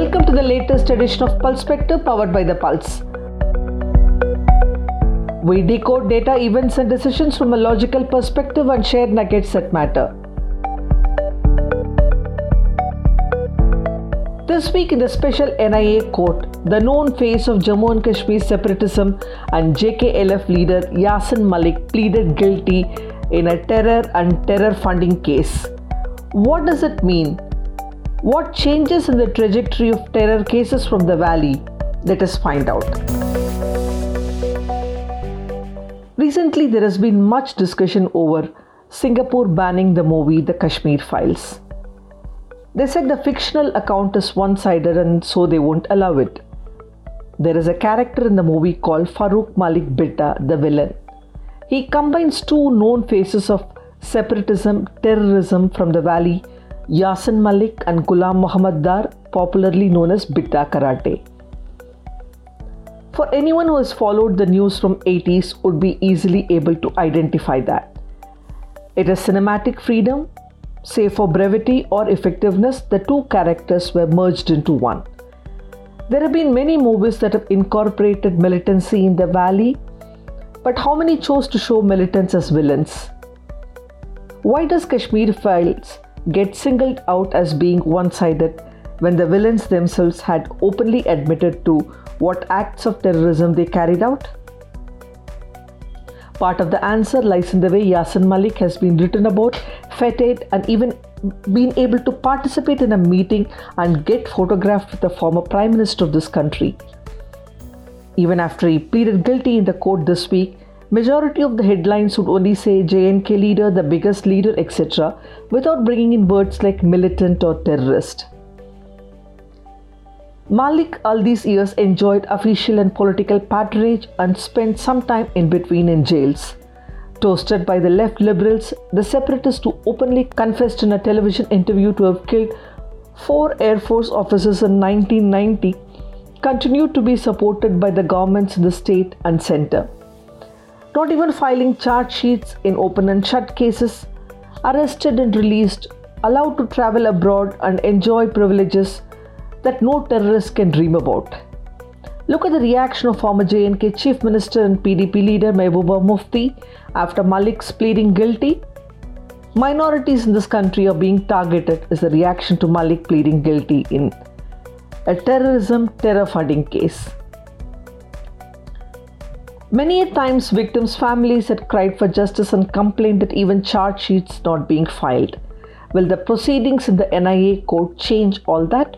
Welcome to the latest edition of Pulse Spectre powered by The Pulse. We decode data, events, and decisions from a logical perspective and share nuggets that matter. This week in the special NIA court, the known face of Jammu and Kashmir separatism and JKLF leader Yasin Malik pleaded guilty in a terror and terror funding case. What does it mean? What changes in the trajectory of terror cases from the valley? Let us find out. Recently, there has been much discussion over Singapore banning the movie The Kashmir Files. They said the fictional account is one sided and so they won't allow it. There is a character in the movie called Farooq Malik Bitta, the villain. He combines two known faces of separatism, terrorism from the valley, Yasin Malik and Ghulam Muhammad Dar, popularly known as Bitta Karate. For anyone who has followed the news from 80s would be easily able to identify that. It is cinematic freedom, Say for brevity or effectiveness, the two characters were merged into one. There have been many movies that have incorporated militancy in the valley, but how many chose to show militants as villains? Why does Kashmir Files get singled out as being one sided when the villains themselves had openly admitted to what acts of terrorism they carried out? Part of the answer lies in the way Yasin Malik has been written about feted, and even been able to participate in a meeting and get photographed with the former Prime Minister of this country. Even after he pleaded guilty in the court this week, majority of the headlines would only say J&K leader, the biggest leader, etc., without bringing in words like militant or terrorist. Malik all these years enjoyed official and political patronage and spent some time in between in jails. Toasted by the left liberals, the separatists who openly confessed in a television interview to have killed four Air Force officers in 1990 continued to be supported by the governments in the state and center. Not even filing charge sheets in open and shut cases, arrested and released, allowed to travel abroad and enjoy privileges that no terrorist can dream about. Look at the reaction of former J&K Chief Minister and PDP leader Mehbooba Mufti after Malik's pleading guilty. Minorities in this country are being targeted as a reaction to Malik pleading guilty in a terrorism terror funding case. Many a times, victims' families had cried for justice and complained that even charge sheets not being filed. Will the proceedings in the NIA court change all that?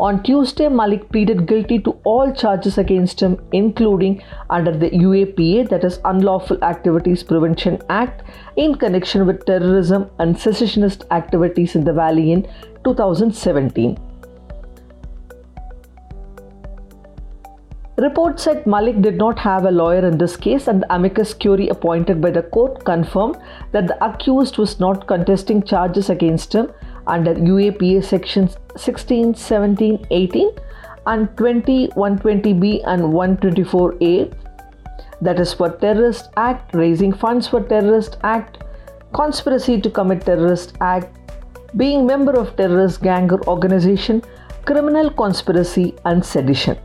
On Tuesday, Malik pleaded guilty to all charges against him, including under the UAPA, that is Unlawful Activities Prevention Act, in connection with terrorism and secessionist activities in the valley in 2017. Report said Malik did not have a lawyer in this case, and the amicus curiae appointed by the court confirmed that the accused was not contesting charges against him under UAPA sections 16, 17, 18 and 20, 120B and 124A that is for terrorist act, raising funds for terrorist act, conspiracy to commit terrorist act, being member of terrorist gang or organization, criminal conspiracy and sedition.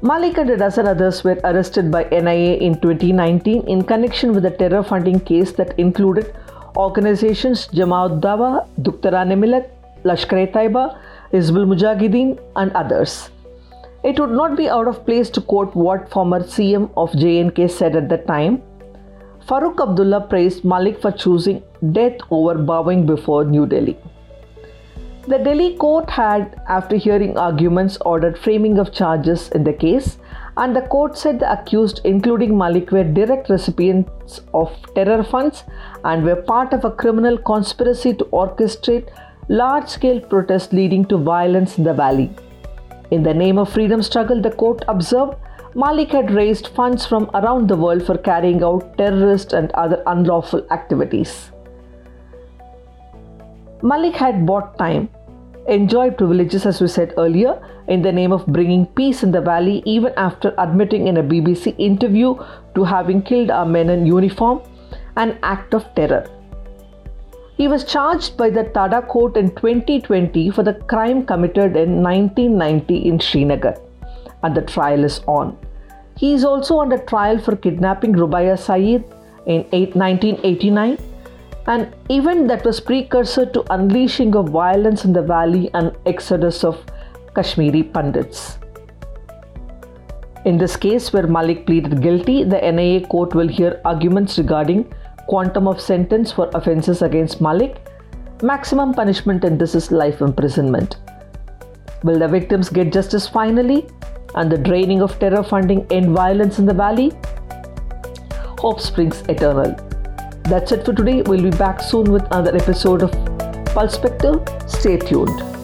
Malik and a dozen others were arrested by NIA in 2019 in connection with a terror funding case that included organizations Jamaat Dawa, Dukhtaran-e-Millat, Lashkar-e-Taiba, Hizbul Mujahideen and others. It would not be out of place to quote what former CM of J&K said at the time. Farooq Abdullah praised Malik for choosing death over bowing before New Delhi. The Delhi court had, after hearing arguments, ordered framing of charges in the case and the court said the accused, including Malik, were direct recipients of terror funds and were part of a criminal conspiracy to orchestrate large scale protests leading to violence in the valley. In the name of freedom struggle, the court observed Malik had raised funds from around the world for carrying out terrorist and other unlawful activities. Malik had bought time enjoy privileges, as we said earlier, in the name of bringing peace in the valley, even after admitting in a BBC interview to having killed our men in uniform, an act of terror. He was charged by the TADA court in 2020 for the crime committed in 1990 in Srinagar, and the trial is on. He is also under trial for kidnapping Rubaiya Sayeed in 1989, an event that was precursor to unleashing of violence in the valley and exodus of Kashmiri Pandits. In this case, where Malik pleaded guilty, the NIA court will hear arguments regarding quantum of sentence for offences against Malik. Maximum punishment in this is life imprisonment. Will the victims get justice finally? And the draining of terror funding end violence in the valley? Hope springs eternal. That's it for today. We'll be back soon with another episode of Pulse Spectre. Stay tuned.